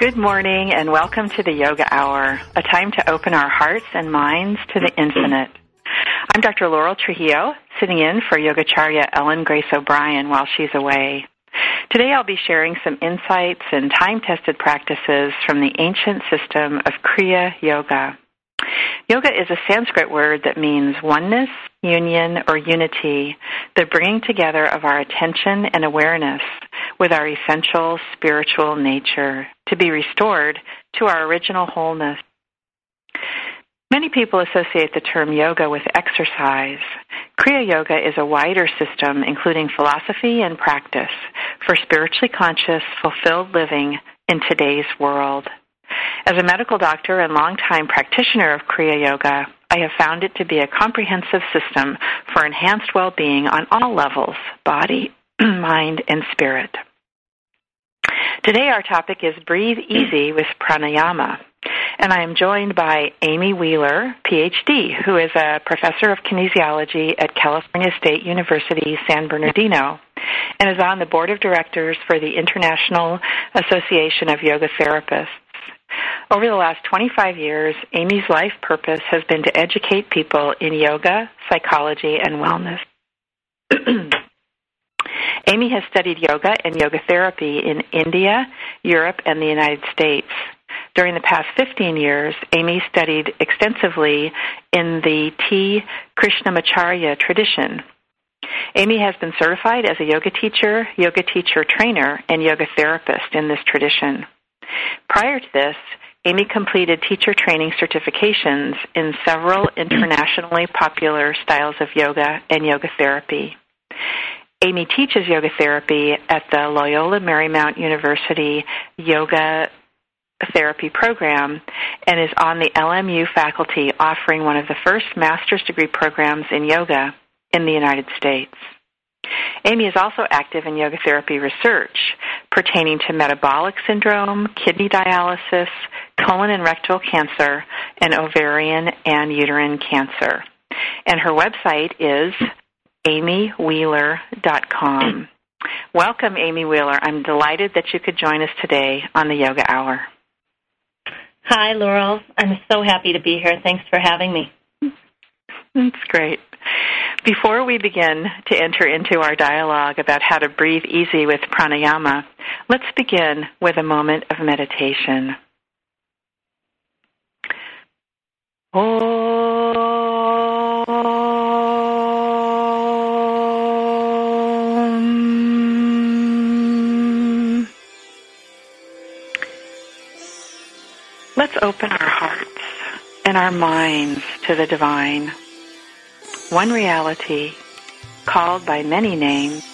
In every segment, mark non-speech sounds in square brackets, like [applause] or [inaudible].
Good morning and welcome to the Yoga Hour, a time to open our hearts and minds to the mm-hmm. infinite. I'm Dr. Laurel Trujillo, sitting in for Yogacharya Ellen Grace O'Brien while she's away. Today I'll be sharing some insights and time-tested practices from the ancient system of Kriya Yoga. Yoga is a Sanskrit word that means oneness, union, or unity, the bringing together of our attention and awareness with our essential spiritual nature to be restored to our original wholeness. Many people associate the term yoga with exercise. Kriya Yoga is a wider system including philosophy and practice for spiritually conscious, fulfilled living in today's world. As a medical doctor and longtime practitioner of Kriya Yoga, I have found it to be a comprehensive system for enhanced well-being on all levels, body, [clears throat] mind, and spirit. Today our topic is Breathe Easy with Pranayama. And I am joined by Amy Wheeler, PhD, who is a professor of kinesiology at California State University, San Bernardino, and is on the board of directors for the International Association of Yoga Therapists. Over the last 25 years, Amy's life purpose has been to educate people in yoga, psychology, and wellness. [clears throat] Amy has studied yoga and yoga therapy in India, Europe, and the United States. During the past 15 years, Amy studied extensively in the T. Krishnamacharya tradition. Amy has been certified as a yoga teacher, yoga teacher trainer, and yoga therapist in this tradition. Prior to this, Amy completed teacher training certifications in several [clears throat] internationally popular styles of yoga and yoga therapy. Amy teaches yoga therapy at the Loyola Marymount University Yoga Therapy Program and is on the LMU faculty offering one of the first master's degree programs in yoga in the United States. Amy is also active in yoga therapy research pertaining to metabolic syndrome, kidney dialysis, colon and rectal cancer, and ovarian and uterine cancer. And her website is amywheeler.com. Welcome, Amy Wheeler. I'm delighted that you could join us today on the Yoga Hour. Hi, Laurel. I'm so happy to be here. Thanks for having me. That's great. Before we begin to enter into our dialogue about how to breathe easy with pranayama, let's begin with a moment of meditation. Om. Let's open our hearts and our minds to the divine. One reality, called by many names,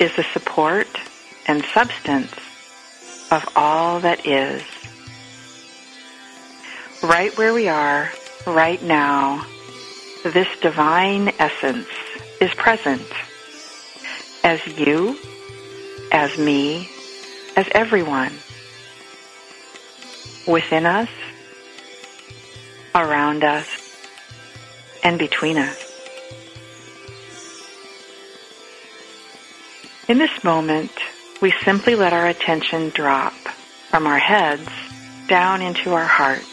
is the support and substance of all that is. Right where we are, right now, this divine essence is present as you, as me, as everyone, within us, around us, and between us. In this moment, we simply let our attention drop from our heads down into our hearts.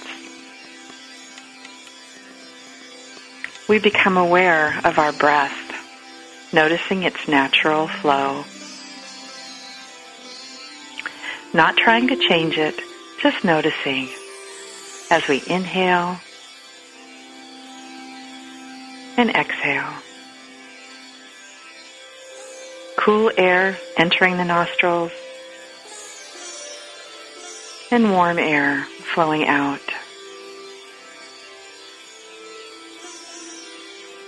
We become aware of our breath, noticing its natural flow. Not trying to change it, just noticing as we inhale and exhale. Cool air entering the nostrils and warm air flowing out.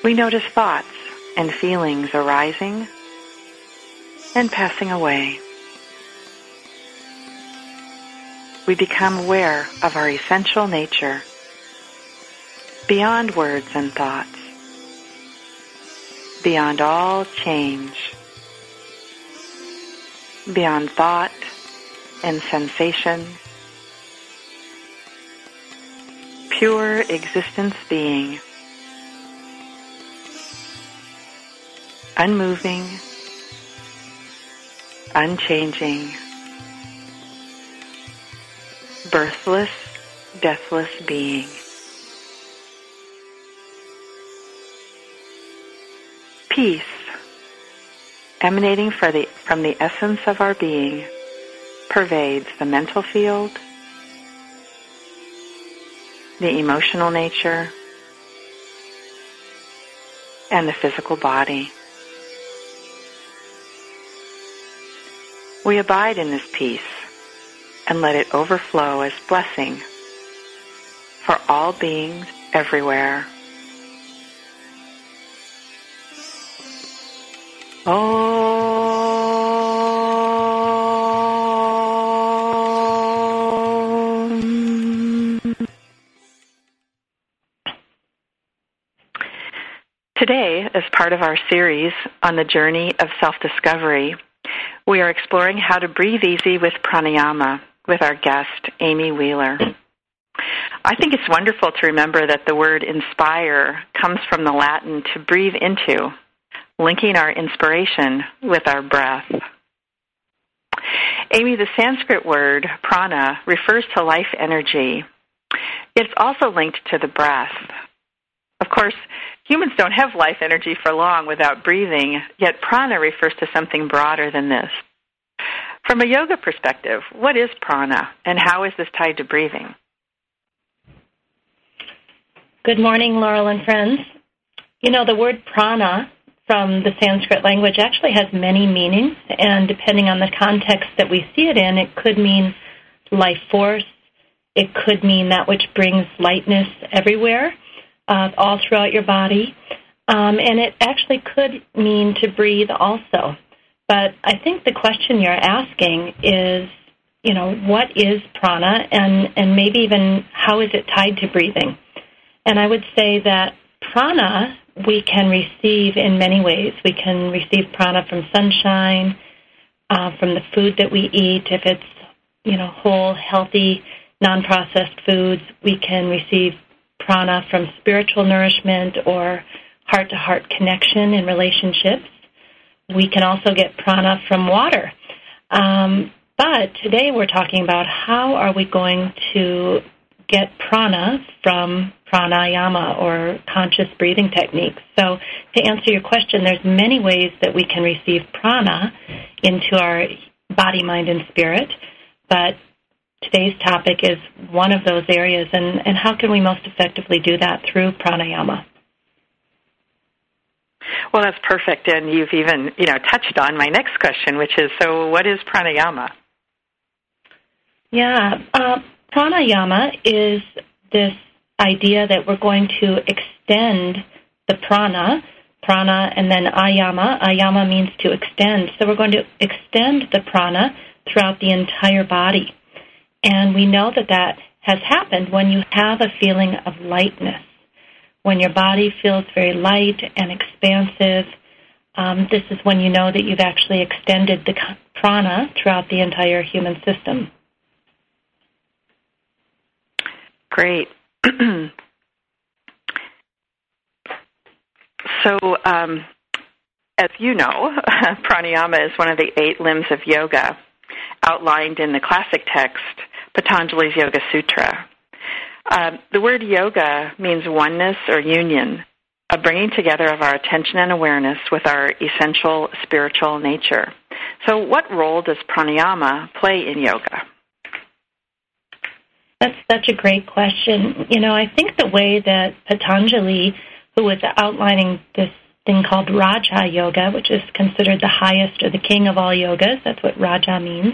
We notice thoughts and feelings arising and passing away. We become aware of our essential nature beyond words and thoughts, beyond all change, beyond thought and sensation, pure existence being unmoving, unchanging, birthless, deathless being. Peace, emanating the, from the essence of our being, pervades the mental field, the emotional nature, and the physical body. We abide in this peace and let it overflow as blessing for all beings everywhere. Today, as part of our series on the journey of self-discovery, we are exploring how to breathe easy with pranayama with our guest, Amy Wheeler. I think it's wonderful to remember that the word inspire comes from the Latin to breathe into, linking our inspiration with our breath. Amy, the Sanskrit word prana refers to life energy. It's also linked to the breath. Of course, Humans don't have life energy for long without breathing, yet prana refers to something broader than this. From a yoga perspective, what is prana and how is this tied to breathing? Good morning, Laurel and friends. You know, the word prana from the Sanskrit language actually has many meanings, and depending on the context that we see it in, it could mean life force, it could mean that which brings lightness everywhere uh, all throughout your body. Um, and it actually could mean to breathe also. But I think the question you're asking is, you know, what is prana and, and maybe even how is it tied to breathing? And I would say that prana we can receive in many ways. We can receive prana from sunshine, uh, from the food that we eat. If it's, you know, whole, healthy, non processed foods, we can receive prana from spiritual nourishment or heart to heart connection in relationships. We can also get prana from water. Um, but today we're talking about how are we going to get prana from pranayama or conscious breathing techniques. So to answer your question, there's many ways that we can receive prana into our body, mind, and spirit. But today's topic is one of those areas, and, and how can we most effectively do that through pranayama? Well, that's perfect, and you've even you know touched on my next question, which is so what is pranayama? Yeah, uh, pranayama is this idea that we're going to extend the prana, prana, and then ayama. Ayama means to extend. So we're going to extend the prana throughout the entire body. And we know that that has happened when you have a feeling of lightness, when your body feels very light and expansive. Um, this is when you know that you've actually extended the prana throughout the entire human system. Great. [clears throat] so, um, as you know, [laughs] pranayama is one of the eight limbs of yoga outlined in the classic text, Patanjali's Yoga Sutra. Uh, the word yoga means oneness or union, a bringing together of our attention and awareness with our essential spiritual nature. So, what role does pranayama play in yoga? That's such a great question. You know, I think the way that Patanjali, who was outlining this thing called Raja Yoga, which is considered the highest or the king of all yogas, that's what Raja means,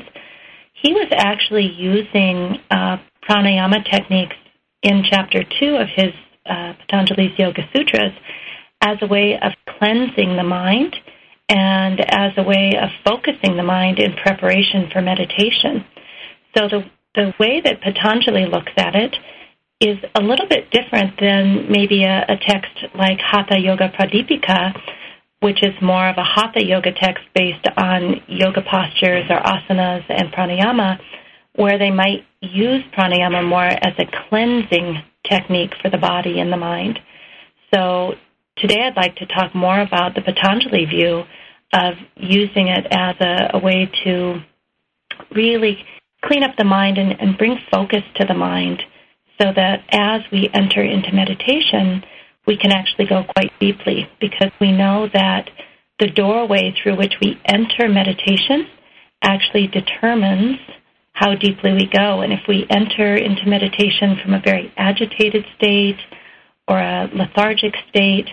he was actually using uh, pranayama techniques in chapter two of his uh, Patanjali's Yoga Sutras as a way of cleansing the mind and as a way of focusing the mind in preparation for meditation. So the the way that Patanjali looks at it is a little bit different than maybe a, a text like Hatha Yoga Pradipika, which is more of a Hatha Yoga text based on yoga postures or asanas and pranayama, where they might use pranayama more as a cleansing technique for the body and the mind. So today I'd like to talk more about the Patanjali view of using it as a, a way to really clean up the mind and, and bring focus to the mind so that as we enter into meditation, we can actually go quite deeply because we know that the doorway through which we enter meditation actually determines how deeply we go. And if we enter into meditation from a very agitated state or a lethargic state,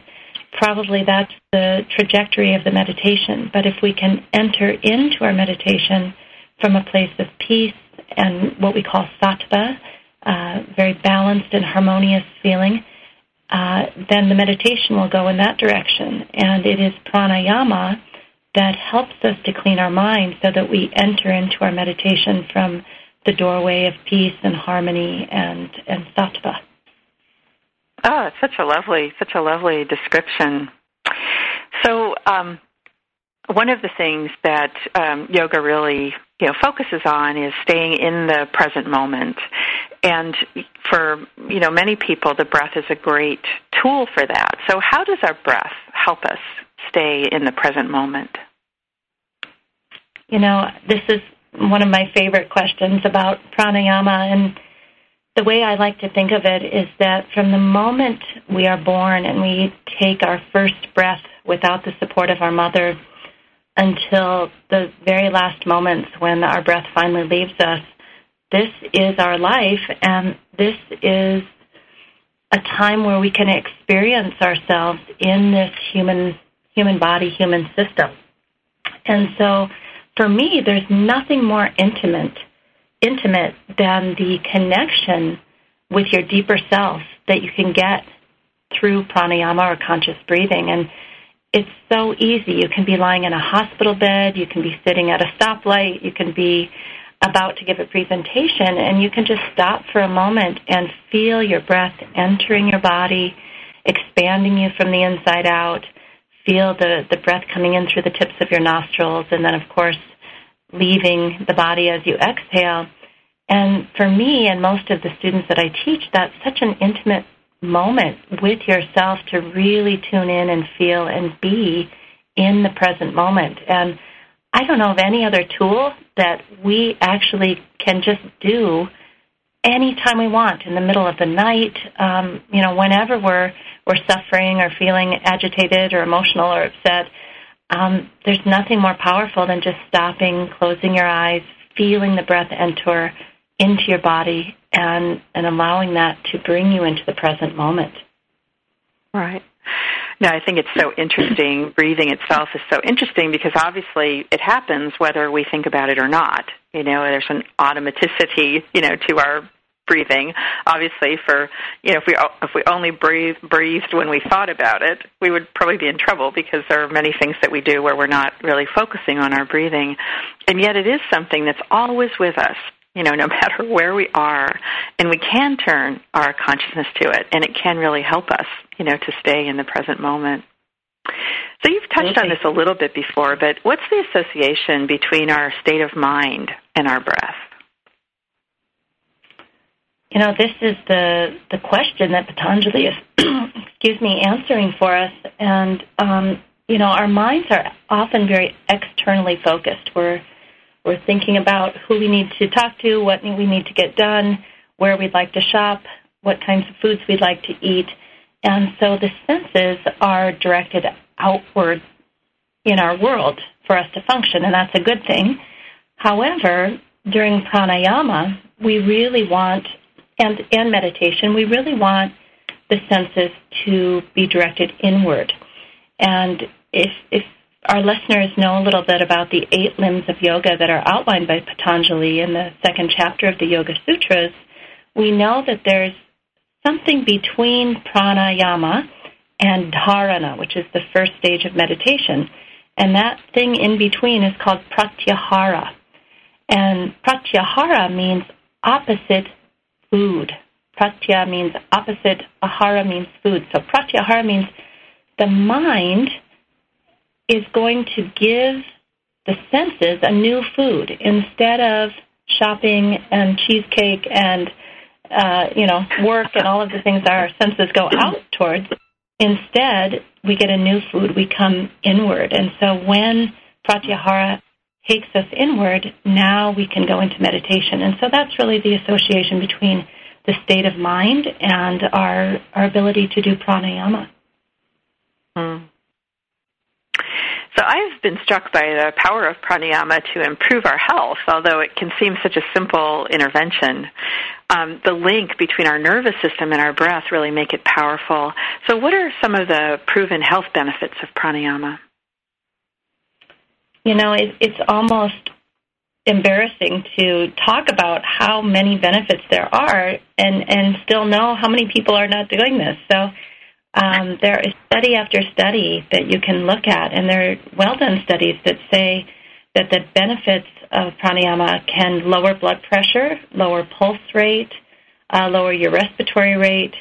probably that's the trajectory of the meditation. But if we can enter into our meditation from a place of peace and what we call sattva, uh, very balanced and harmonious feeling, uh, then the meditation will go in that direction. And it is pranayama that helps us to clean our mind so that we enter into our meditation from the doorway of peace and harmony and, and sattva. Oh, it's such a lovely, such a lovely description. So, um, one of the things that um, yoga really you know focuses on is staying in the present moment. And for you know many people the breath is a great tool for that. So how does our breath help us stay in the present moment? You know this is one of my favorite questions about pranayama. And the way I like to think of it is that from the moment we are born and we take our first breath without the support of our mother until the very last moments when our breath finally leaves us. This is our life, and this is a time where we can experience ourselves in this human human body, human system. And so, for me, there's nothing more intimate intimate than the connection with your deeper self that you can get through pranayama or conscious breathing. And it's so easy. You can be lying in a hospital bed, you can be sitting at a stoplight, you can be about to give a presentation, and you can just stop for a moment and feel your breath entering your body, expanding you from the inside out. Feel the, the breath coming in through the tips of your nostrils, and then, of course, leaving the body as you exhale. And for me and most of the students that I teach, that's such an intimate moment with yourself to really tune in and feel and be in the present moment. And I don't know of any other tool that we actually can just do anytime we want in the middle of the night, um, you know, whenever we're we're suffering or feeling agitated or emotional or upset. Um, there's nothing more powerful than just stopping, closing your eyes, feeling the breath enter into your body and and allowing that to bring you into the present moment. Right. No, I think it's so interesting. [clears throat] Breathing itself is so interesting because obviously it happens whether we think about it or not. You know, there's an automaticity, you know, to our breathing. Obviously, for you know, if we if we only breathe breathed when we thought about it, we would probably be in trouble because there are many things that we do where we're not really focusing on our breathing, and yet it is something that's always with us. You know, [laughs] no matter where we are, and we can turn our consciousness to it, and it can really help us, you know, to stay in the present moment. So you've touched on this a little bit before, but what's the association between our state of mind and our breath? You know, this is the the question that Patanjali is, [clears throat] excuse me, answering for us. And um, you know, our minds are often very externally focused. We're we're thinking about who we need to talk to, what we need to get done, where we'd like to shop, what kinds of foods we'd like to eat, and so the senses are directed outward in our world for us to function, and that's a good thing. However, during pranayama, we really want and, and meditation, we really want the senses to be directed inward. And if, if our listeners know a little bit about the eight limbs of yoga that are outlined by Patanjali in the second chapter of the Yoga Sutras, we know that there's something between pranayama and dharana, which is the first stage of meditation. And that thing in between is called pratyahara. And pratyahara means opposite food. Pratya means opposite, ahara means food. So pratyahara means the mind is going to give the senses a new food instead of shopping and cheesecake and uh, you know work and all of the things our senses go out towards. Instead, we get a new food. We come inward, and so when pratyahara takes us inward, now we can go into meditation. And so that's really the association between the state of mind and our, our ability to do pranayama. Hmm. So I've been struck by the power of pranayama to improve our health, although it can seem such a simple intervention. Um, the link between our nervous system and our breath really make it powerful. So what are some of the proven health benefits of pranayama? You know, it, it's almost embarrassing to talk about how many benefits there are and, and still know how many people are not doing this. So um, there is study after study that you can look at, and there are well done studies that say that the benefits of pranayama can lower blood pressure, lower pulse rate, uh, lower your respiratory rate,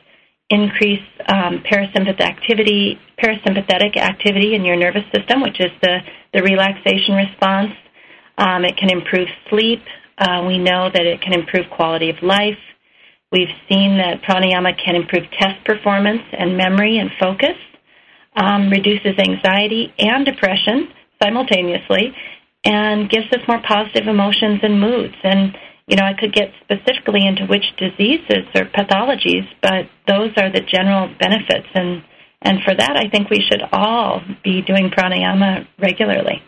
increase um, parasympathetic activity, parasympathetic activity in your nervous system, which is the, the relaxation response. Um, it can improve sleep. Uh, we know that it can improve quality of life. We've seen that pranayama can improve test performance and memory and focus, um, reduces anxiety and depression simultaneously, and gives us more positive emotions and moods. And you know, I could get specifically into which diseases or pathologies, but those are the general benefits. And, and for that, I think we should all be doing pranayama regularly.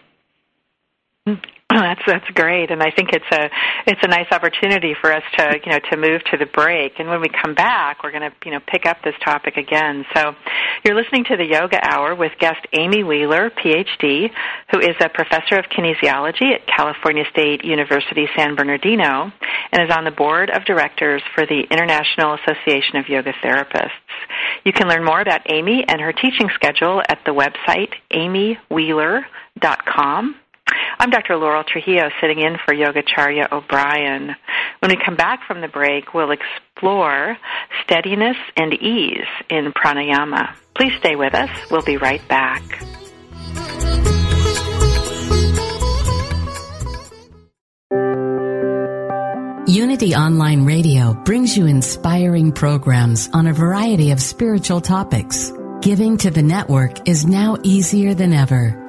[clears throat] That's that's great, and I think it's a it's a nice opportunity for us to you know to move to the break. And when we come back, we're going to you know pick up this topic again. So, you're listening to the Yoga Hour with guest Amy Wheeler, PhD, who is a professor of kinesiology at California State University San Bernardino, and is on the board of directors for the International Association of Yoga Therapists. You can learn more about Amy and her teaching schedule at the website amywheeler.com. I'm Dr. Laurel Trujillo sitting in for Yogacharya O'Brien. When we come back from the break, we'll explore steadiness and ease in pranayama. Please stay with us. We'll be right back. Unity Online Radio brings you inspiring programs on a variety of spiritual topics. Giving to the network is now easier than ever.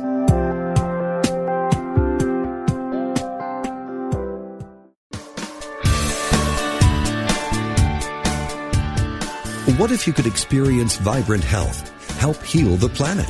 What if you could experience vibrant health, help heal the planet,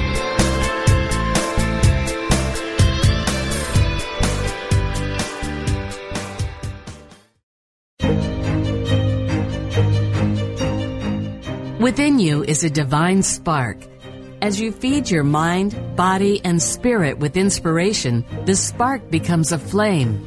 Within you is a divine spark. As you feed your mind, body, and spirit with inspiration, the spark becomes a flame.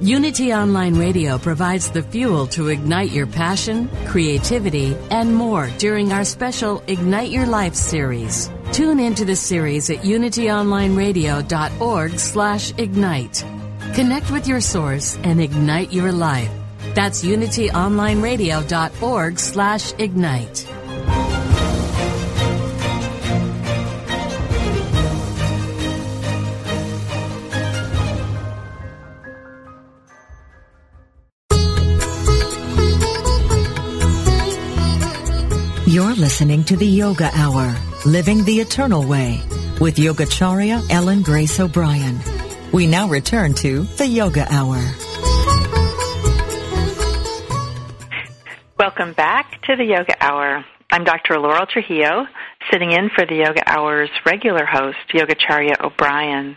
Unity Online Radio provides the fuel to ignite your passion, creativity, and more during our special Ignite Your Life series. Tune into the series at unityonlineradio.org slash ignite. Connect with your source and ignite your life. That's unityonlineradio.org slash ignite. You're listening to the Yoga Hour, Living the Eternal Way, with Yogacharya Ellen Grace O'Brien. We now return to the Yoga Hour. Welcome back to the Yoga Hour. I'm Dr. Laurel Trujillo, sitting in for the Yoga Hour's regular host, Yogacharya O'Brien.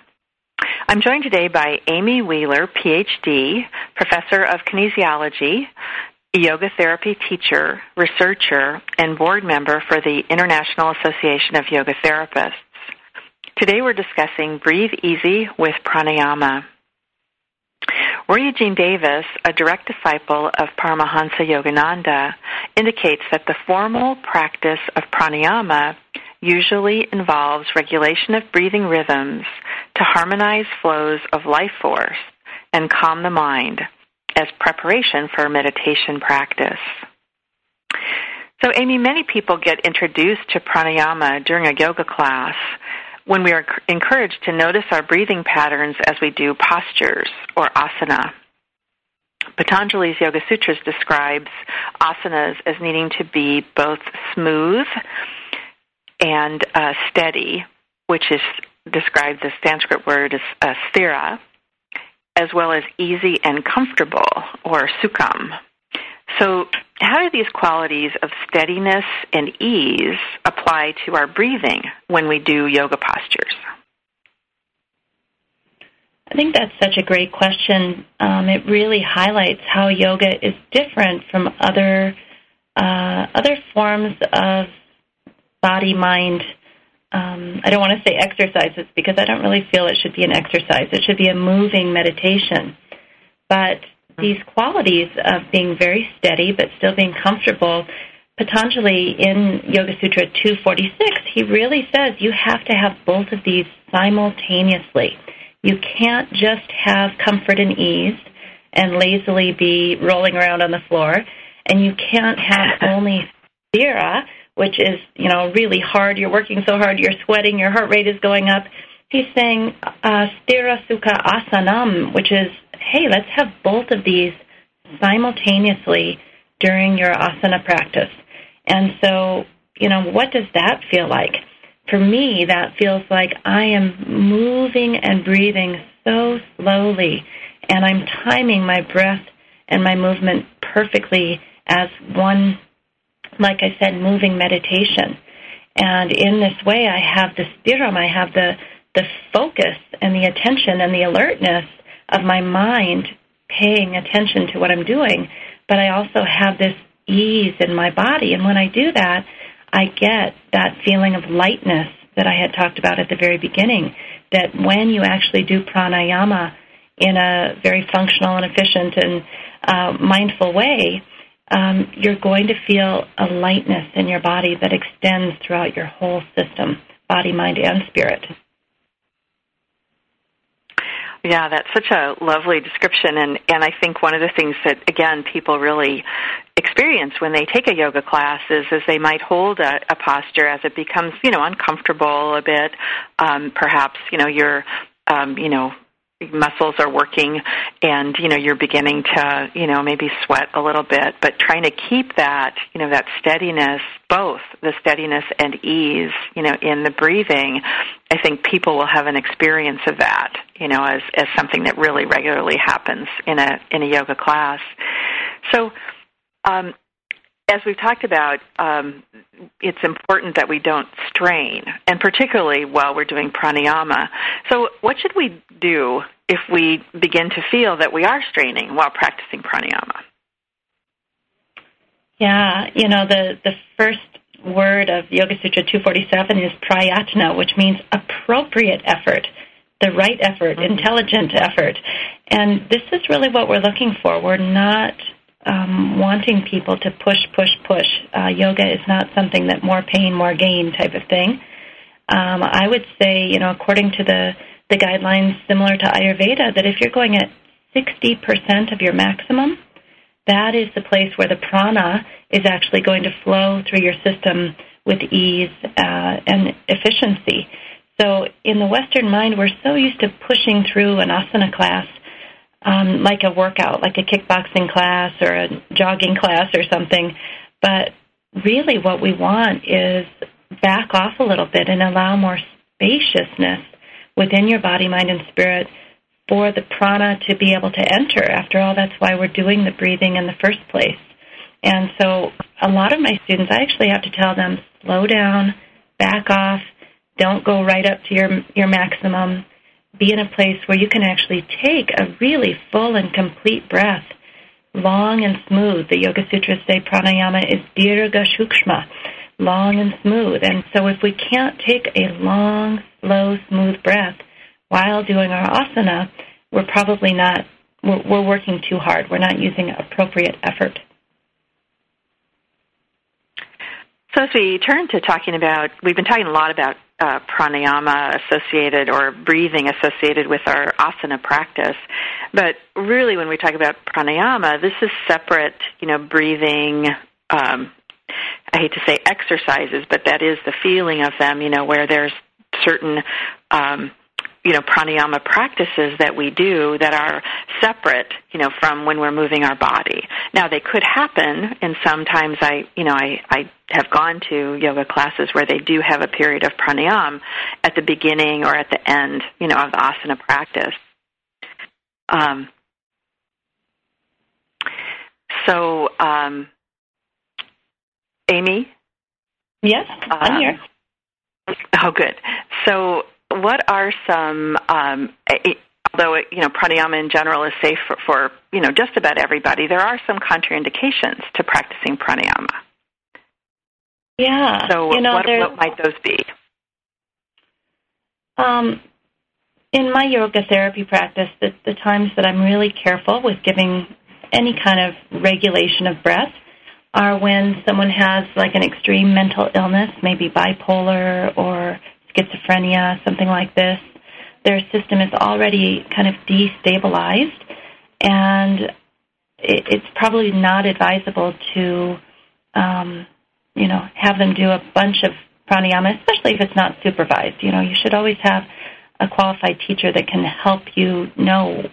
I'm joined today by Amy Wheeler, PhD, professor of kinesiology, yoga therapy teacher, researcher, and board member for the International Association of Yoga Therapists. Today we're discussing Breathe Easy with Pranayama. Roy Eugene Davis, a direct disciple of Paramahansa Yogananda, indicates that the formal practice of pranayama usually involves regulation of breathing rhythms to harmonize flows of life force and calm the mind as preparation for meditation practice. So, Amy, many people get introduced to pranayama during a yoga class when we are encouraged to notice our breathing patterns as we do postures or asana. Patanjali's Yoga Sutras describes asanas as needing to be both smooth and uh, steady, which is described the Sanskrit word as uh, sthira, as well as easy and comfortable, or sukham. So, how do these qualities of steadiness and ease apply to our breathing when we do yoga postures? I think that's such a great question. Um, it really highlights how yoga is different from other uh, other forms of body mind um, I don't want to say exercises because I don't really feel it should be an exercise. It should be a moving meditation. But these qualities of being very steady but still being comfortable, Patanjali in Yoga Sutra 246, he really says you have to have both of these simultaneously. You can't just have comfort and ease and lazily be rolling around on the floor, and you can't have [laughs] only sthira which is, you know, really hard. You're working so hard, you're sweating, your heart rate is going up. He's saying uh, sthira sukha asanam, which is, hey, let's have both of these simultaneously during your asana practice. And so, you know, what does that feel like? For me, that feels like I am moving and breathing so slowly, and I'm timing my breath and my movement perfectly as one like I said, moving meditation. And in this way, I have the spirit, I have the, the focus and the attention and the alertness of my mind paying attention to what I'm doing. But I also have this ease in my body. And when I do that, I get that feeling of lightness that I had talked about at the very beginning. That when you actually do pranayama in a very functional and efficient and uh, mindful way, um, you're going to feel a lightness in your body that extends throughout your whole system body, mind, and spirit. Yeah, that's such a lovely description, and and I think one of the things that again people really experience when they take a yoga class is is they might hold a, a posture as it becomes you know uncomfortable a bit. Um, perhaps you know you're um, you know muscles are working and you know you're beginning to you know maybe sweat a little bit but trying to keep that you know that steadiness both the steadiness and ease you know in the breathing i think people will have an experience of that you know as as something that really regularly happens in a in a yoga class. So um as we've talked about, um, it's important that we don't strain, and particularly while we're doing pranayama. So, what should we do if we begin to feel that we are straining while practicing pranayama? Yeah, you know, the, the first word of Yoga Sutra 247 is prayatna, which means appropriate effort, the right effort, mm-hmm. intelligent effort. And this is really what we're looking for. We're not um, wanting people to push, push, push. Uh, yoga is not something that more pain, more gain type of thing. Um, I would say, you know, according to the, the guidelines similar to Ayurveda, that if you're going at 60% of your maximum, that is the place where the prana is actually going to flow through your system with ease uh, and efficiency. So in the Western mind, we're so used to pushing through an asana class um, like a workout, like a kickboxing class or a jogging class or something. But really, what we want is back off a little bit and allow more spaciousness within your body, mind, and spirit for the prana to be able to enter. After all, that's why we're doing the breathing in the first place. And so, a lot of my students, I actually have to tell them slow down, back off, don't go right up to your your maximum be in a place where you can actually take a really full and complete breath, long and smooth. The Yoga Sutras say pranayama is dirgha sukshma, long and smooth. And so if we can't take a long, slow, smooth breath while doing our asana, we're probably not, we're, we're working too hard. We're not using appropriate effort. So as we turn to talking about, we've been talking a lot about uh, pranayama associated or breathing associated with our asana practice. But really, when we talk about pranayama, this is separate, you know, breathing. Um, I hate to say exercises, but that is the feeling of them, you know, where there's certain um, you know pranayama practices that we do that are separate you know from when we're moving our body. Now they could happen and sometimes i you know i i have gone to yoga classes where they do have a period of pranayama at the beginning or at the end you know of the asana practice. Um so um amy? Yes i'm um, here. oh good. So what are some um, it, although it, you know pranayama in general is safe for, for you know just about everybody, there are some contraindications to practicing pranayama. Yeah. So you know, what, what might those be? Um, in my yoga therapy practice, the, the times that I'm really careful with giving any kind of regulation of breath are when someone has like an extreme mental illness, maybe bipolar or schizophrenia, something like this, their system is already kind of destabilized, and it, it's probably not advisable to, um, you know, have them do a bunch of pranayama, especially if it's not supervised. You know, you should always have a qualified teacher that can help you know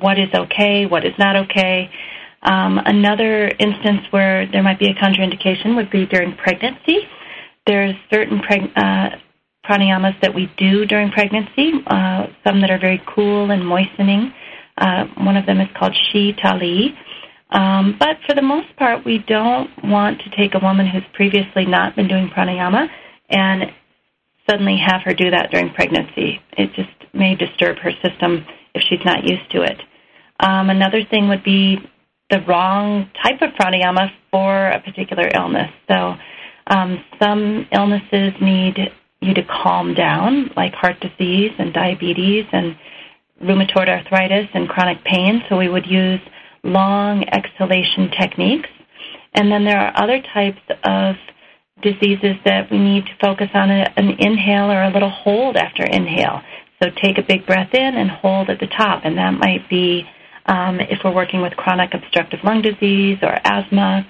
what is okay, what is not okay. Um, another instance where there might be a contraindication would be during pregnancy. There's certain preg- uh, pranayamas that we do during pregnancy, uh, some that are very cool and moistening. Uh, one of them is called Shitali. Um, but for the most part, we don't want to take a woman who's previously not been doing pranayama and suddenly have her do that during pregnancy. It just may disturb her system if she's not used to it. Um, another thing would be the wrong type of pranayama for a particular illness. So um, some illnesses need you to calm down, like heart disease and diabetes and rheumatoid arthritis and chronic pain. So we would use long exhalation techniques. And then there are other types of diseases that we need to focus on a, an inhale or a little hold after inhale. So take a big breath in and hold at the top, and that might be um, if we're working with chronic obstructive lung disease or asthma.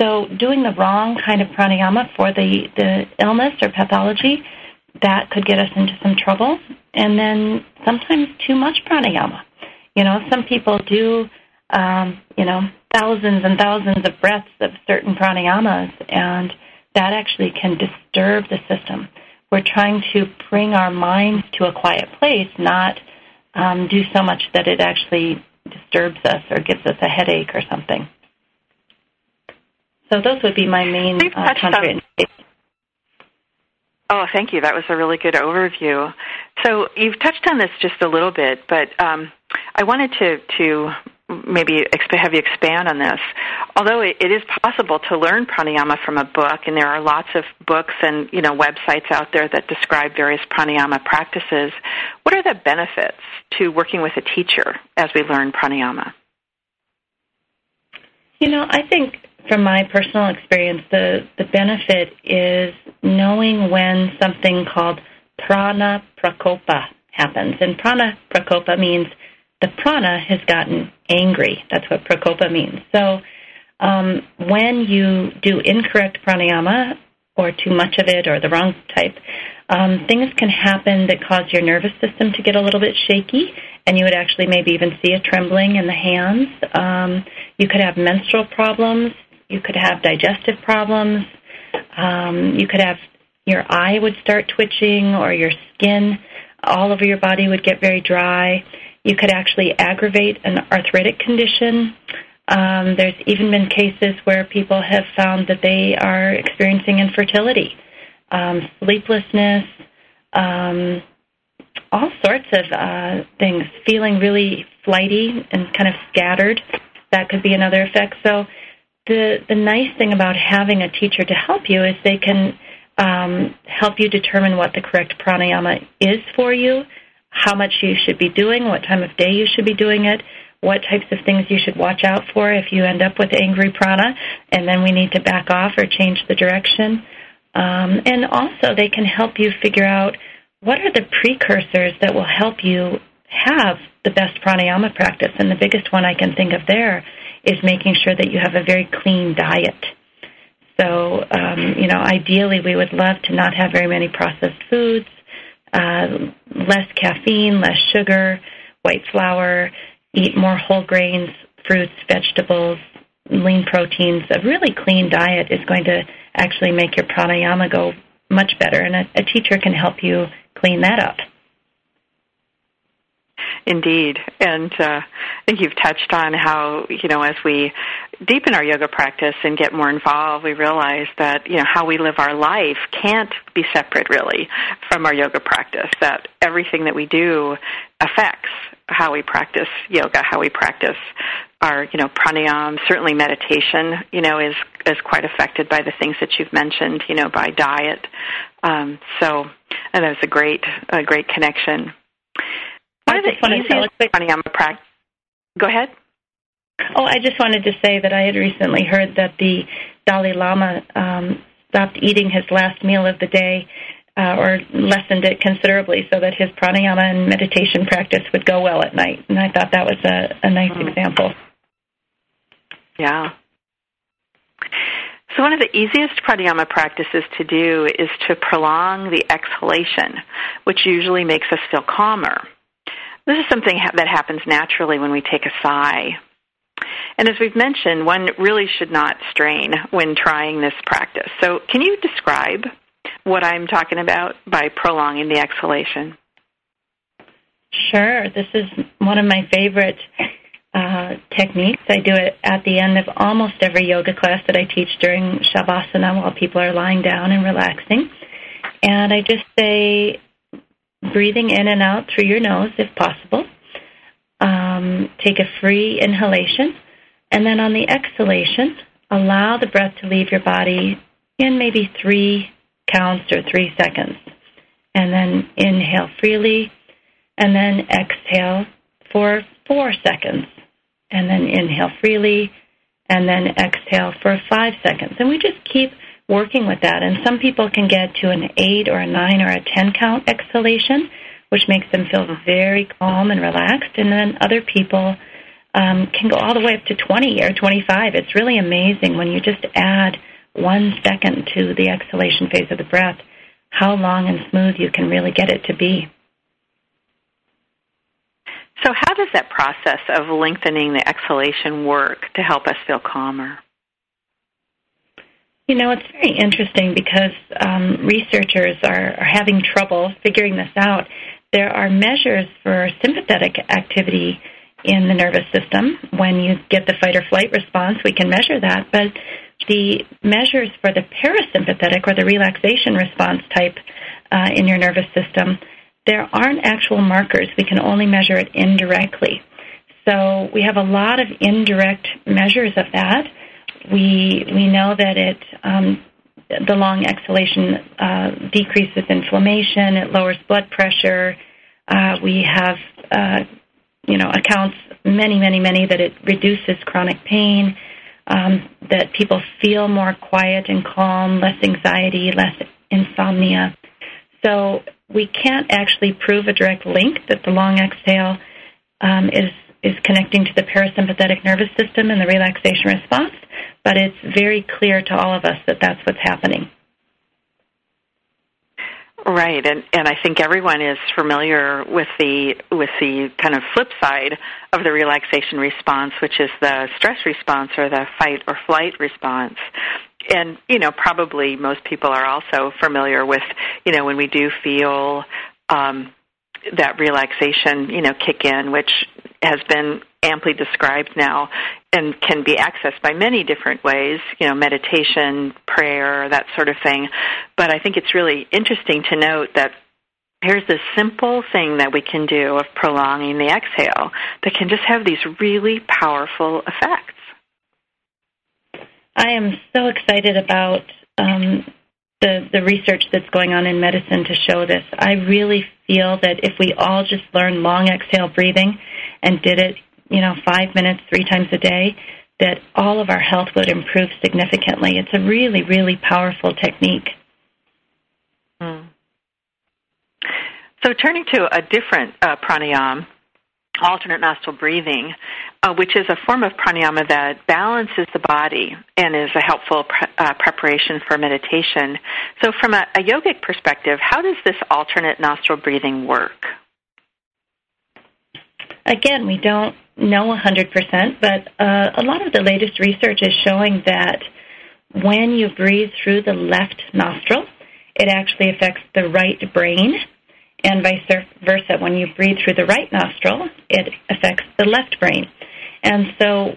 So doing the wrong kind of pranayama for the, the illness or pathology, that could get us into some trouble. And then sometimes too much pranayama. You know, some people do, um, you know, thousands and thousands of breaths of certain pranayamas, and that actually can disturb the system. We're trying to bring our minds to a quiet place, not um, do so much that it actually disturbs us or gives us a headache or something. So those would be my main uh. Oh, thank you. That was a really good overview. So you've touched on this just a little bit, but um, I wanted to to maybe have you expand on this. Although it, it is possible to learn pranayama from a book, and there are lots of books and you know websites out there that describe various pranayama practices. What are the benefits to working with a teacher as we learn pranayama? You know, I think from my personal experience, the, the benefit is knowing when something called prana prakopa happens. And prana prakopa means the prana has gotten angry. That's what prakopa means. So um, when you do incorrect pranayama, or too much of it, or the wrong type, um, things can happen that cause your nervous system to get a little bit shaky, and you would actually maybe even see a trembling in the hands. Um, you could have menstrual problems. You could have digestive problems. Um, you could have your eye would start twitching, or your skin all over your body would get very dry. You could actually aggravate an arthritic condition. Um, there's even been cases where people have found that they are experiencing infertility, um, sleeplessness, um, all sorts of uh, things, feeling really flighty and kind of scattered. That could be another effect. So, the the nice thing about having a teacher to help you is they can um, help you determine what the correct pranayama is for you how much you should be doing, what time of day you should be doing it, what types of things you should watch out for if you end up with angry prana, and then we need to back off or change the direction. Um, and also, they can help you figure out what are the precursors that will help you have the best pranayama practice. And the biggest one I can think of there is making sure that you have a very clean diet. So, um, you know, ideally, we would love to not have very many processed foods, uh, less caffeine, less sugar, white flour, eat more whole grains, fruits, vegetables, lean proteins. A really clean diet is going to actually make your pranayama go much better, and a, a teacher can help you clean that up. Indeed. And uh, I think you've touched on how, you know, as we deepen our yoga practice and get more involved, we realize that, you know, how we live our life can't be separate really from our yoga practice, that everything that we do affects how we practice yoga, how we practice our, you know, pranayama, certainly meditation, you know, is is quite affected by the things that you've mentioned, you know, by diet. Um, so, and that's a great, a great connection. One of the easiest pranayama practice. Go ahead. Oh, I just wanted to say that I had recently heard that the Dalai Lama um, stopped eating his last meal of the day uh, or lessened it considerably so that his pranayama and meditation practice would go well at night. And I thought that was a, a nice mm. example. Yeah. So, one of the easiest pranayama practices to do is to prolong the exhalation, which usually makes us feel calmer. This is something that happens naturally when we take a sigh. And as we've mentioned, one really should not strain when trying this practice. So, can you describe what I'm talking about by prolonging the exhalation? Sure. This is one of my favorite uh, techniques. I do it at the end of almost every yoga class that I teach during Shavasana while people are lying down and relaxing. And I just say, breathing in and out through your nose if possible. Um, take a free inhalation. And then on the exhalation, allow the breath to leave your body in maybe three counts or three seconds. And then inhale freely. And then exhale for four seconds. And then inhale freely. and then exhale for five seconds. And we just keep working with that. And some people can get to an eight or a nine or a 10 count exhalation, which makes them feel very calm and relaxed. And then other people um, can go all the way up to 20 or 25. It's really amazing when you just add one second to the exhalation phase of the breath, how long and smooth you can really get it to be. So, how does that process of lengthening the exhalation work to help us feel calmer? You know, it's very interesting because um, researchers are, are having trouble figuring this out. There are measures for sympathetic activity in the nervous system. When you get the fight or flight response, we can measure that. But the measures for the parasympathetic or the relaxation response type uh, in your nervous system, there aren't actual markers. We can only measure it indirectly. So we have a lot of indirect measures of that we we know that it um, the long exhalation uh, decreases inflammation. It lowers blood pressure. Uh, we have uh, you know accounts many many many that it reduces chronic pain. Um, that people feel more quiet and calm, less anxiety, less insomnia. So we can't actually prove a direct link that the long exhale um, is is connecting to the parasympathetic nervous system and the relaxation response, but it's very clear to all of us that that's what's happening. Right, and and I think everyone is familiar with the with the kind of flip side of the relaxation response, which is the stress response or the fight or flight response. And you know, probably most people are also familiar with you know when we do feel um, that relaxation, you know, kick in, which has been amply described now and can be accessed by many different ways, you know, meditation, prayer, that sort of thing. But I think it's really interesting to note that here's this simple thing that we can do of prolonging the exhale that can just have these really powerful effects. I am so excited about um, the, the research that's going on in medicine to show this. I really feel that if we all just learn long exhale breathing and did it, you know, five minutes, three times a day, that all of our health would improve significantly. It's a really, really powerful technique. Mm. So, turning to a different uh, pranayama, alternate nostril breathing, uh, which is a form of pranayama that balances the body and is a helpful pre- uh, preparation for meditation. So, from a, a yogic perspective, how does this alternate nostril breathing work? Again, we don't know 100%, but uh, a lot of the latest research is showing that when you breathe through the left nostril, it actually affects the right brain and vice versa. When you breathe through the right nostril, it affects the left brain. And so,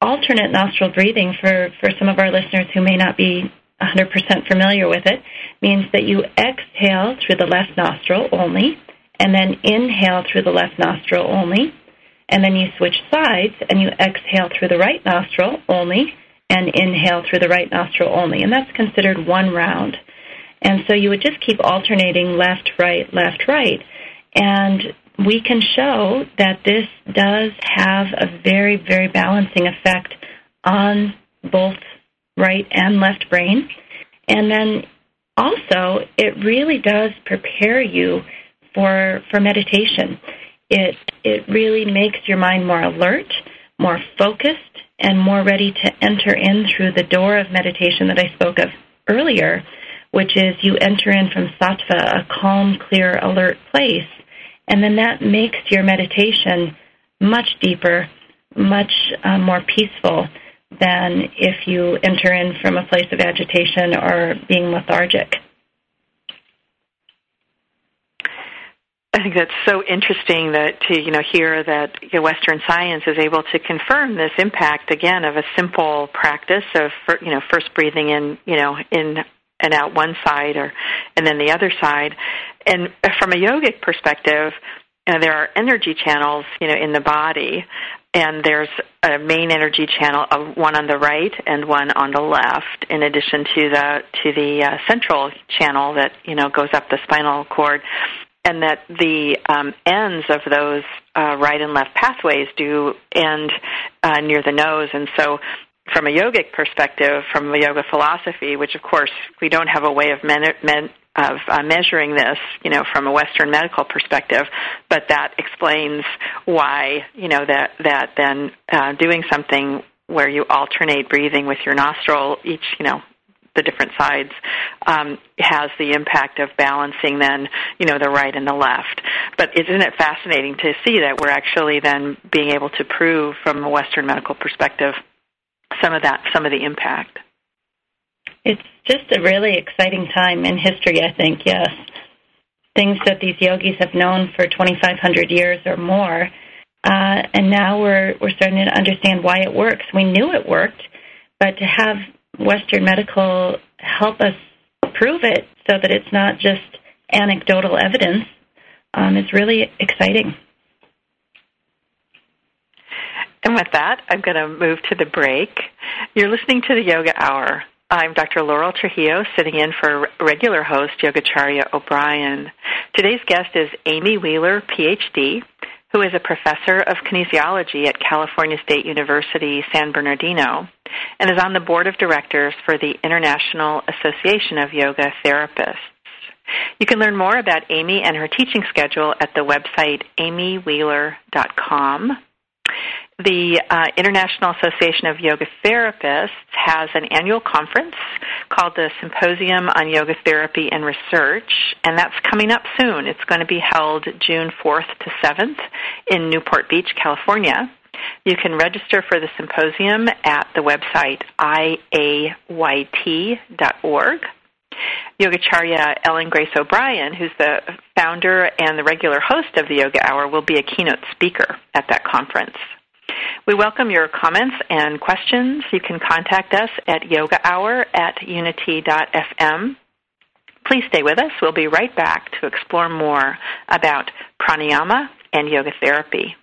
alternate nostril breathing, for, for some of our listeners who may not be 100% familiar with it, means that you exhale through the left nostril only, and then inhale through the left nostril only, and then you switch sides and you exhale through the right nostril only, and inhale through the right nostril only. And that's considered one round. And so you would just keep alternating left, right, left, right. And we can show that this does have a very, very balancing effect on both right and left brain. And then also, it really does prepare you for, for meditation. It, it really makes your mind more alert, more focused, and more ready to enter in through the door of meditation that I spoke of earlier which is you enter in from sattva, a calm, clear, alert place, and then that makes your meditation much deeper, much uh, more peaceful than if you enter in from a place of agitation or being lethargic. I think that's so interesting that to you know hear that you know, Western science is able to confirm this impact again of a simple practice of you know first breathing in you know in and out one side or and then the other side. And from a yogic perspective, uh, there are energy channels, you know, in the body, and there's a main energy channel, uh, one on the right and one on the left, in addition to the to the uh, central channel that you know goes up the spinal cord, and that the um, ends of those uh, right and left pathways do end uh, near the nose, and so from a yogic perspective, from a yoga philosophy, which of course we don't have a way of men- men- of uh, measuring this, you know, from a Western medical perspective, but that explains why, you know, that that then uh, doing something where you alternate breathing with your nostril each, you know, the different sides um, has the impact of balancing then you know the right and the left. But isn't it fascinating to see that we're actually then being able to prove from a Western medical perspective some of that some of the impact. It's just a really exciting time in history, I think. Yes, things that these yogis have known for 2,500 years or more. Uh, and now we're we're starting to understand why it works. We knew it worked, but to have Western medical help us prove it so that it's not just anecdotal evidence um, really exciting. And with that, I'm going to move to the break. You're listening to the Yoga Hour. I'm Dr. Laurel Trujillo, sitting in for regular host Yogacharya O'Brien. Today's guest is Amy Wheeler, PhD, who is a professor of kinesiology at California State University, San Bernardino, and is on the board of directors for the International Association of Yoga Therapists. You can learn more about Amy and her teaching schedule at the website amywheeler.com. The uh, International Association of Yoga Therapists has an annual conference called the Symposium on Yoga Therapy and Research, and that's coming up soon. It's going to be held June 4th to 7th in Newport Beach, California. You can register for the symposium at the website iayt.org. Yogacharya Ellen Grace O'Brien, who's the founder and the regular host of the Yoga Hour, will be a keynote speaker at that conference. We welcome your comments and questions. You can contact us at yogahour at unity.fm. Please stay with us. We'll be right back to explore more about pranayama and yoga therapy.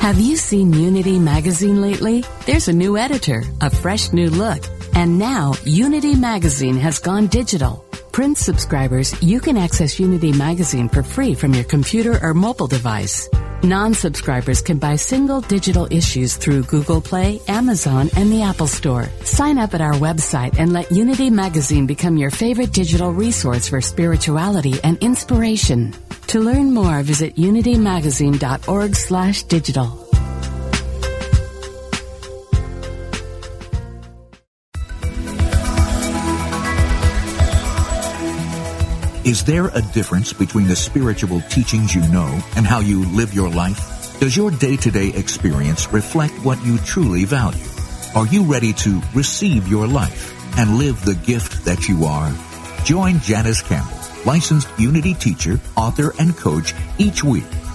Have you seen Unity magazine lately? There's a new editor, a fresh new look and now Unity Magazine has gone digital. Print subscribers, you can access Unity Magazine for free from your computer or mobile device. Non-subscribers can buy single digital issues through Google Play, Amazon, and the Apple Store. Sign up at our website and let Unity Magazine become your favorite digital resource for spirituality and inspiration. To learn more, visit unitymagazine.org Is there a difference between the spiritual teachings you know and how you live your life? Does your day-to-day experience reflect what you truly value? Are you ready to receive your life and live the gift that you are? Join Janice Campbell, licensed Unity teacher, author, and coach each week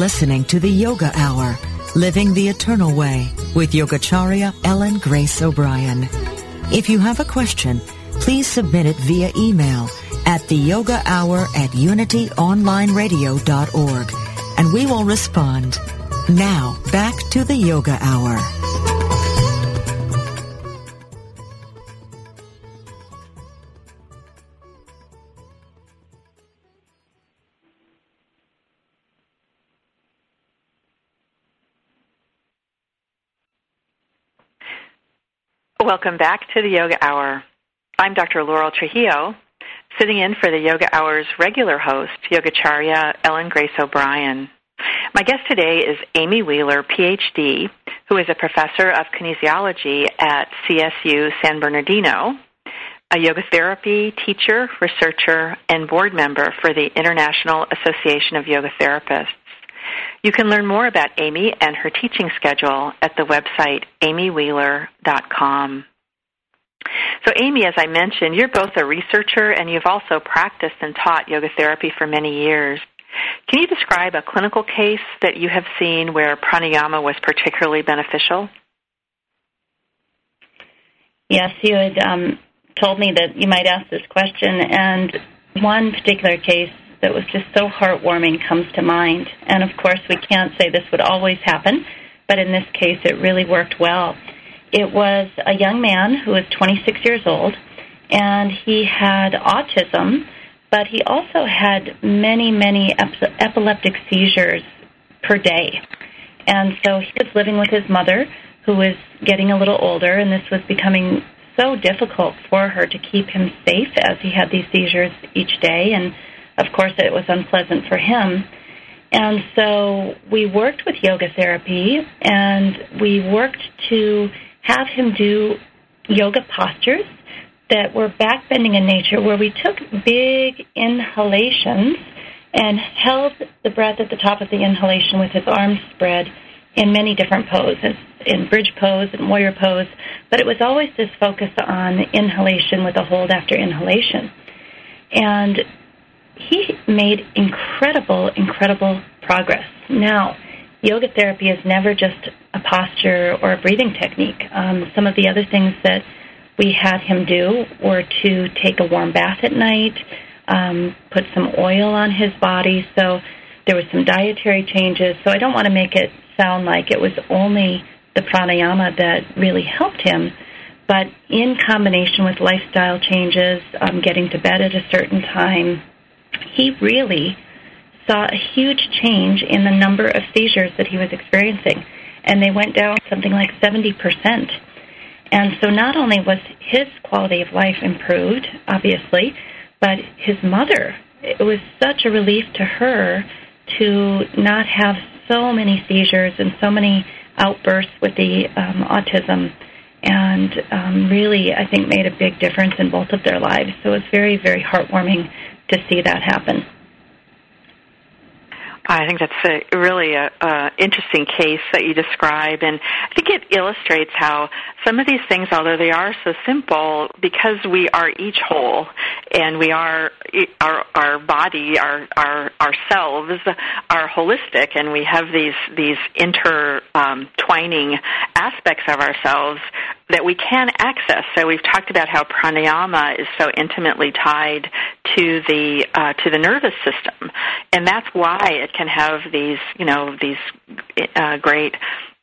Listening to the Yoga Hour, Living the Eternal Way with Yogacharya Ellen Grace O'Brien. If you have a question, please submit it via email at the yoga hour at unityonlineradio.org and we will respond. Now, back to the yoga hour. Welcome back to the Yoga Hour. I'm Dr. Laurel Trujillo, sitting in for the Yoga Hour's regular host, Yogacharya Ellen Grace O'Brien. My guest today is Amy Wheeler, PhD, who is a professor of kinesiology at CSU San Bernardino, a yoga therapy teacher, researcher, and board member for the International Association of Yoga Therapists. You can learn more about Amy and her teaching schedule at the website amywheeler.com. So Amy, as I mentioned, you're both a researcher and you've also practiced and taught yoga therapy for many years. Can you describe a clinical case that you have seen where pranayama was particularly beneficial? Yes, you had um, told me that you might ask this question, and one particular case that was just so heartwarming comes to mind. And of course, we can't say this would always happen, but in this case, it really worked well. It was a young man who was 26 years old, and he had autism, but he also had many, many ep- epileptic seizures per day. And so he was living with his mother, who was getting a little older, and this was becoming so difficult for her to keep him safe as he had these seizures each day. And of course, it was unpleasant for him. And so we worked with yoga therapy and we worked to have him do yoga postures that were backbending in nature where we took big inhalations and held the breath at the top of the inhalation with his arms spread in many different poses, in bridge pose and warrior pose, but it was always this focus on inhalation with a hold after inhalation. And he made incredible, incredible progress. Now, yoga therapy is never just a posture or a breathing technique. Um, some of the other things that we had him do were to take a warm bath at night, um, put some oil on his body. So there were some dietary changes. So I don't want to make it sound like it was only the pranayama that really helped him. But in combination with lifestyle changes, um, getting to bed at a certain time, he really saw a huge change in the number of seizures that he was experiencing. And they went down something like 70%. And so not only was his quality of life improved, obviously, but his mother, it was such a relief to her to not have so many seizures and so many outbursts with the um, autism and um, really, I think, made a big difference in both of their lives. So it was very, very heartwarming to see that happen. I think that's a really a, a interesting case that you describe, and I think it illustrates how some of these things, although they are so simple, because we are each whole and we are our our body, our our ourselves are holistic, and we have these these intertwining um, aspects of ourselves that we can access. So we've talked about how pranayama is so intimately tied to the uh, to the nervous system, and that's why it can have these you know these uh, great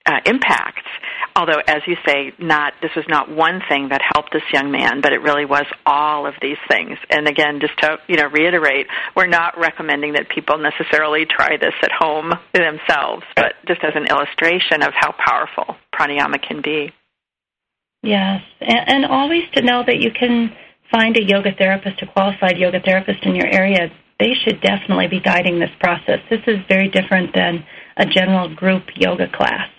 uh, impacts. Although, as you say, not this was not one thing that helped this young man, but it really was all of these things. And again, just to you know reiterate, we're not recommending that people necessarily try this at home themselves, but just as an illustration of how powerful pranayama can be. Yes, and, and always to know that you can find a yoga therapist, a qualified yoga therapist in your area. They should definitely be guiding this process. This is very different than a general group yoga class.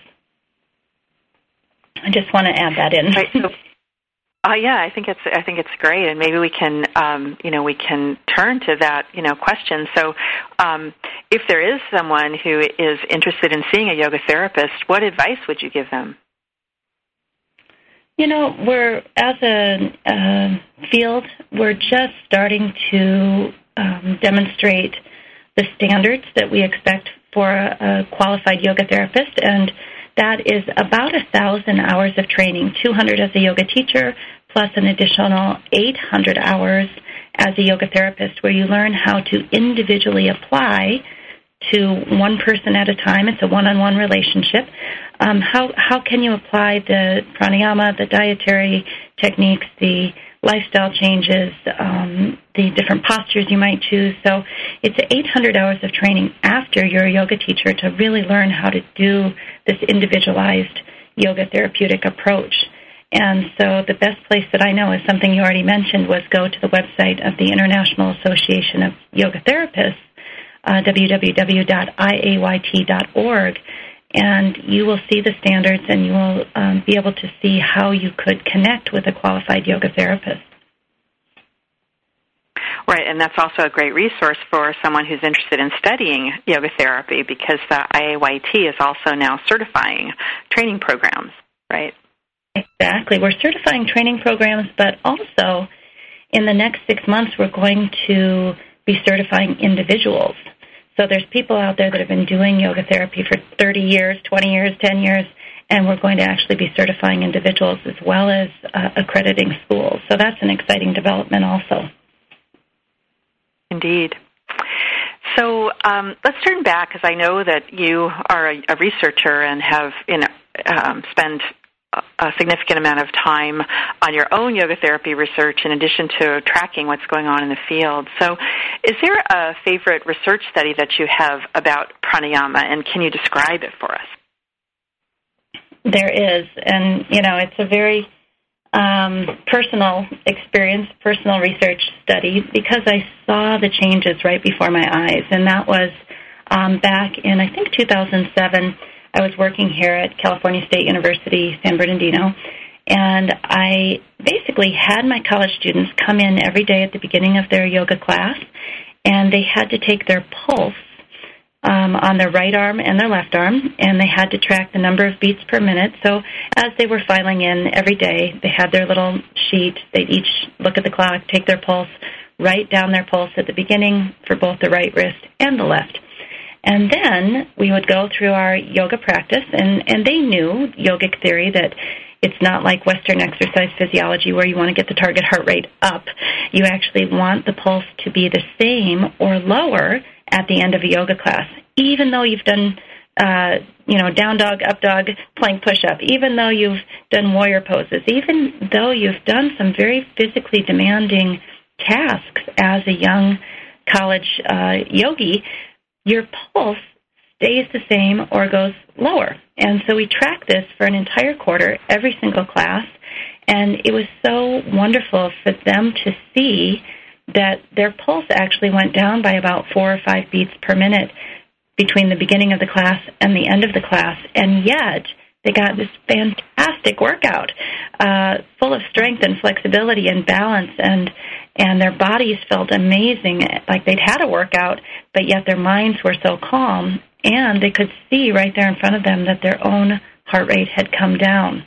I just want to add that in. Right, so, uh, yeah, I think it's I think it's great, and maybe we can um, you know we can turn to that you know question. So, um, if there is someone who is interested in seeing a yoga therapist, what advice would you give them? You know, we're as a uh, field, we're just starting to um, demonstrate the standards that we expect for a, a qualified yoga therapist, and that is about a thousand hours of training, 200 as a yoga teacher, plus an additional 800 hours as a yoga therapist, where you learn how to individually apply to one person at a time. It's a one-on-one relationship. Um, how how can you apply the pranayama, the dietary techniques, the lifestyle changes, um, the different postures you might choose. So it's 800 hours of training after you're a yoga teacher to really learn how to do this individualized yoga therapeutic approach. And so the best place that I know is something you already mentioned was go to the website of the International Association of Yoga Therapists, uh, www.iayt.org, and you will see the standards and you will um, be able to see how you could connect with a qualified yoga therapist. Right, and that's also a great resource for someone who's interested in studying yoga therapy because the IAYT is also now certifying training programs, right? Exactly. We're certifying training programs, but also in the next six months, we're going to be certifying individuals. So there's people out there that have been doing yoga therapy for 30 years, 20 years, 10 years, and we're going to actually be certifying individuals as well as uh, accrediting schools. So that's an exciting development also. Indeed. So um, let's turn back because I know that you are a, a researcher and have you know, um, spent a significant amount of time on your own yoga therapy research in addition to tracking what's going on in the field. So, is there a favorite research study that you have about pranayama, and can you describe it for us? There is, and you know, it's a very um, personal experience, personal research study, because I saw the changes right before my eyes, and that was um, back in I think 2007 I was working here at California State University, San Bernardino, and I basically had my college students come in every day at the beginning of their yoga class, and they had to take their pulse um, on their right arm and their left arm, and they had to track the number of beats per minute. So as they were filing in every day, they had their little sheet. They'd each look at the clock, take their pulse, write down their pulse at the beginning for both the right wrist and the left. And then we would go through our yoga practice, and, and they knew yogic theory that it's not like Western exercise physiology where you want to get the target heart rate up. You actually want the pulse to be the same or lower at the end of a yoga class, even though you've done, uh, you know, down dog, up dog, plank push up, even though you've done warrior poses, even though you've done some very physically demanding tasks as a young college uh, yogi, your pulse stays the same or goes lower. And so we track this for an entire quarter, every single class, and it was so wonderful for them to see that their pulse actually went down by about four or five beats per minute between the beginning of the class and the end of the class, and yet they got this fantastic workout, uh, full of strength and flexibility and balance, and and their bodies felt amazing, like they'd had a workout, but yet their minds were so calm, and they could see right there in front of them that their own heart rate had come down.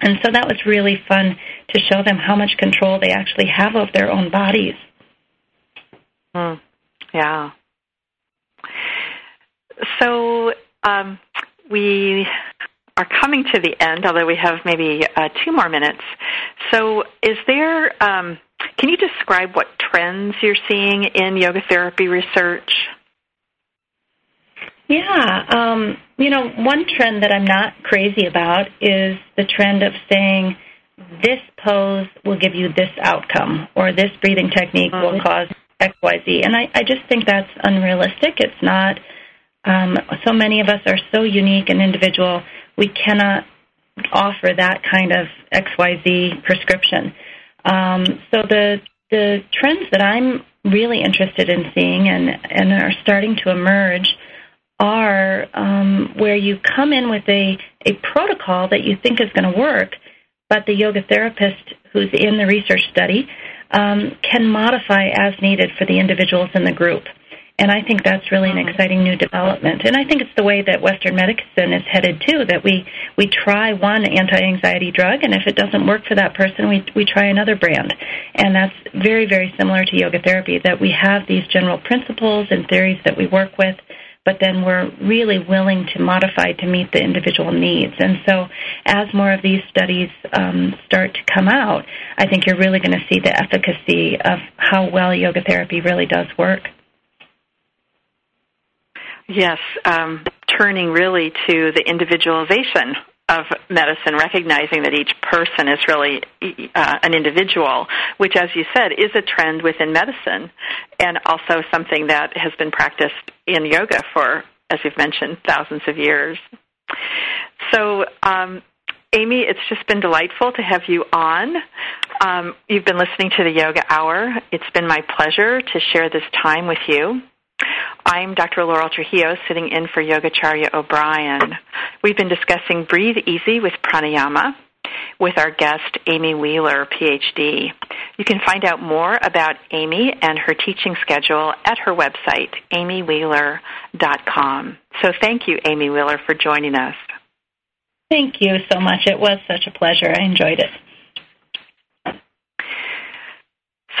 And so that was really fun to show them how much control they actually have of their own bodies. Mm, yeah. So um, we are coming to the end, although we have maybe uh, two more minutes. So, is there? Um, can you describe what trends you're seeing in yoga therapy research? Yeah, um, you know, one trend that I'm not crazy about is the trend of saying this pose will give you this outcome, or this breathing technique will mm-hmm. cause X, Y, Z. And I, I just think that's unrealistic. It's not. Um, so many of us are so unique and individual. We cannot offer that kind of X, Y, Z prescription. Um, so the the trends that I'm really interested in seeing and and are starting to emerge are um, where you come in with a a protocol that you think is going to work, but the yoga therapist who's in the research study um, can modify as needed for the individuals in the group. And I think that's really an mm-hmm. exciting new development. And I think it's the way that Western medicine is headed too. That we we try one anti-anxiety drug, and if it doesn't work for that person, we we try another brand. And that's very very similar to yoga therapy. That we have these general principles and theories that we work with, but then we're really willing to modify to meet the individual needs. And so, as more of these studies um, start to come out, I think you're really going to see the efficacy of how well yoga therapy really does work. Yes, um, turning really to the individualization of medicine, recognizing that each person is really uh, an individual, which, as you said, is a trend within medicine and also something that has been practiced in yoga for, as you've mentioned, thousands of years. So, um, Amy, it's just been delightful to have you on. Um, you've been listening to the Yoga Hour. It's been my pleasure to share this time with you. I'm Dr. Laurel Trujillo, sitting in for Yogacharya O'Brien. We've been discussing Breathe Easy with Pranayama with our guest, Amy Wheeler, PhD. You can find out more about Amy and her teaching schedule at her website, amywheeler.com. So thank you, Amy Wheeler, for joining us. Thank you so much. It was such a pleasure. I enjoyed it.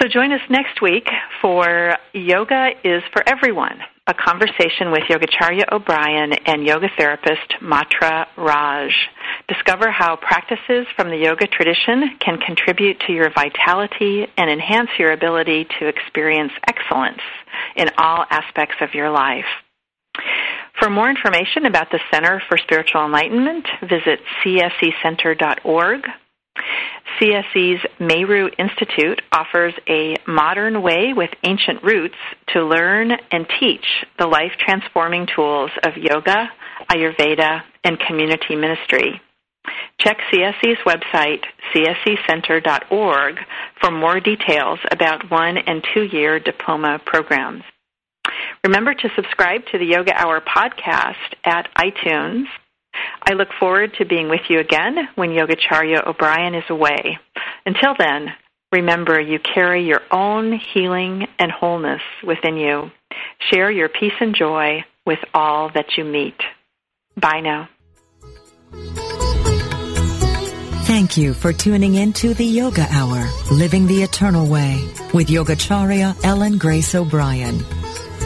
So join us next week for Yoga is for Everyone, a conversation with Yogacharya O'Brien and yoga therapist Matra Raj. Discover how practices from the yoga tradition can contribute to your vitality and enhance your ability to experience excellence in all aspects of your life. For more information about the Center for Spiritual Enlightenment, visit csecenter.org. CSE's Meru Institute offers a modern way with ancient roots to learn and teach the life transforming tools of yoga, Ayurveda, and community ministry. Check CSE's website, csecenter.org, for more details about one and two year diploma programs. Remember to subscribe to the Yoga Hour podcast at iTunes. I look forward to being with you again when Yogacharya O'Brien is away. Until then, remember you carry your own healing and wholeness within you. Share your peace and joy with all that you meet. Bye now. Thank you for tuning in to the Yoga Hour, Living the Eternal Way, with Yogacharya Ellen Grace O'Brien.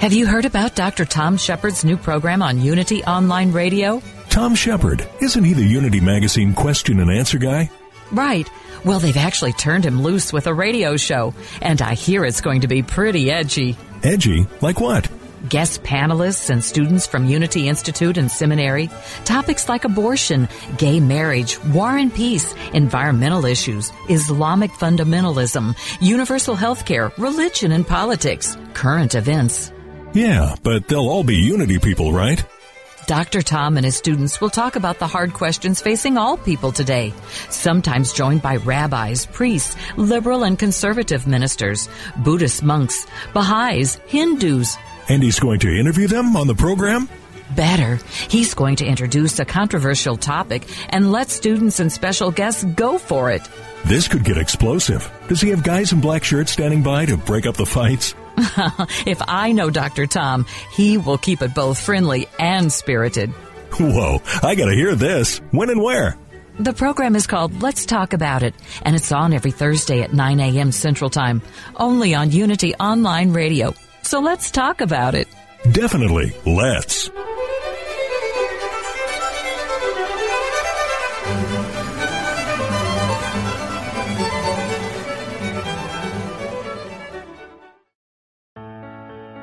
Have you heard about Dr. Tom Shepherd's new program on Unity Online Radio? Tom Shepherd, isn't he the Unity Magazine question and answer guy? Right. Well, they've actually turned him loose with a radio show, and I hear it's going to be pretty edgy. Edgy? Like what? Guest panelists and students from Unity Institute and Seminary, topics like abortion, gay marriage, war and peace, environmental issues, Islamic fundamentalism, universal health care, religion and politics, current events. Yeah, but they'll all be Unity people, right? Dr. Tom and his students will talk about the hard questions facing all people today, sometimes joined by rabbis, priests, liberal and conservative ministers, Buddhist monks, Baha'is, Hindus. And he's going to interview them on the program? Better, he's going to introduce a controversial topic and let students and special guests go for it. This could get explosive. Does he have guys in black shirts standing by to break up the fights? [laughs] if I know Dr. Tom, he will keep it both friendly and spirited. Whoa, I gotta hear this. When and where? The program is called Let's Talk About It, and it's on every Thursday at 9 a.m. Central Time, only on Unity Online Radio. So let's talk about it. Definitely, let's.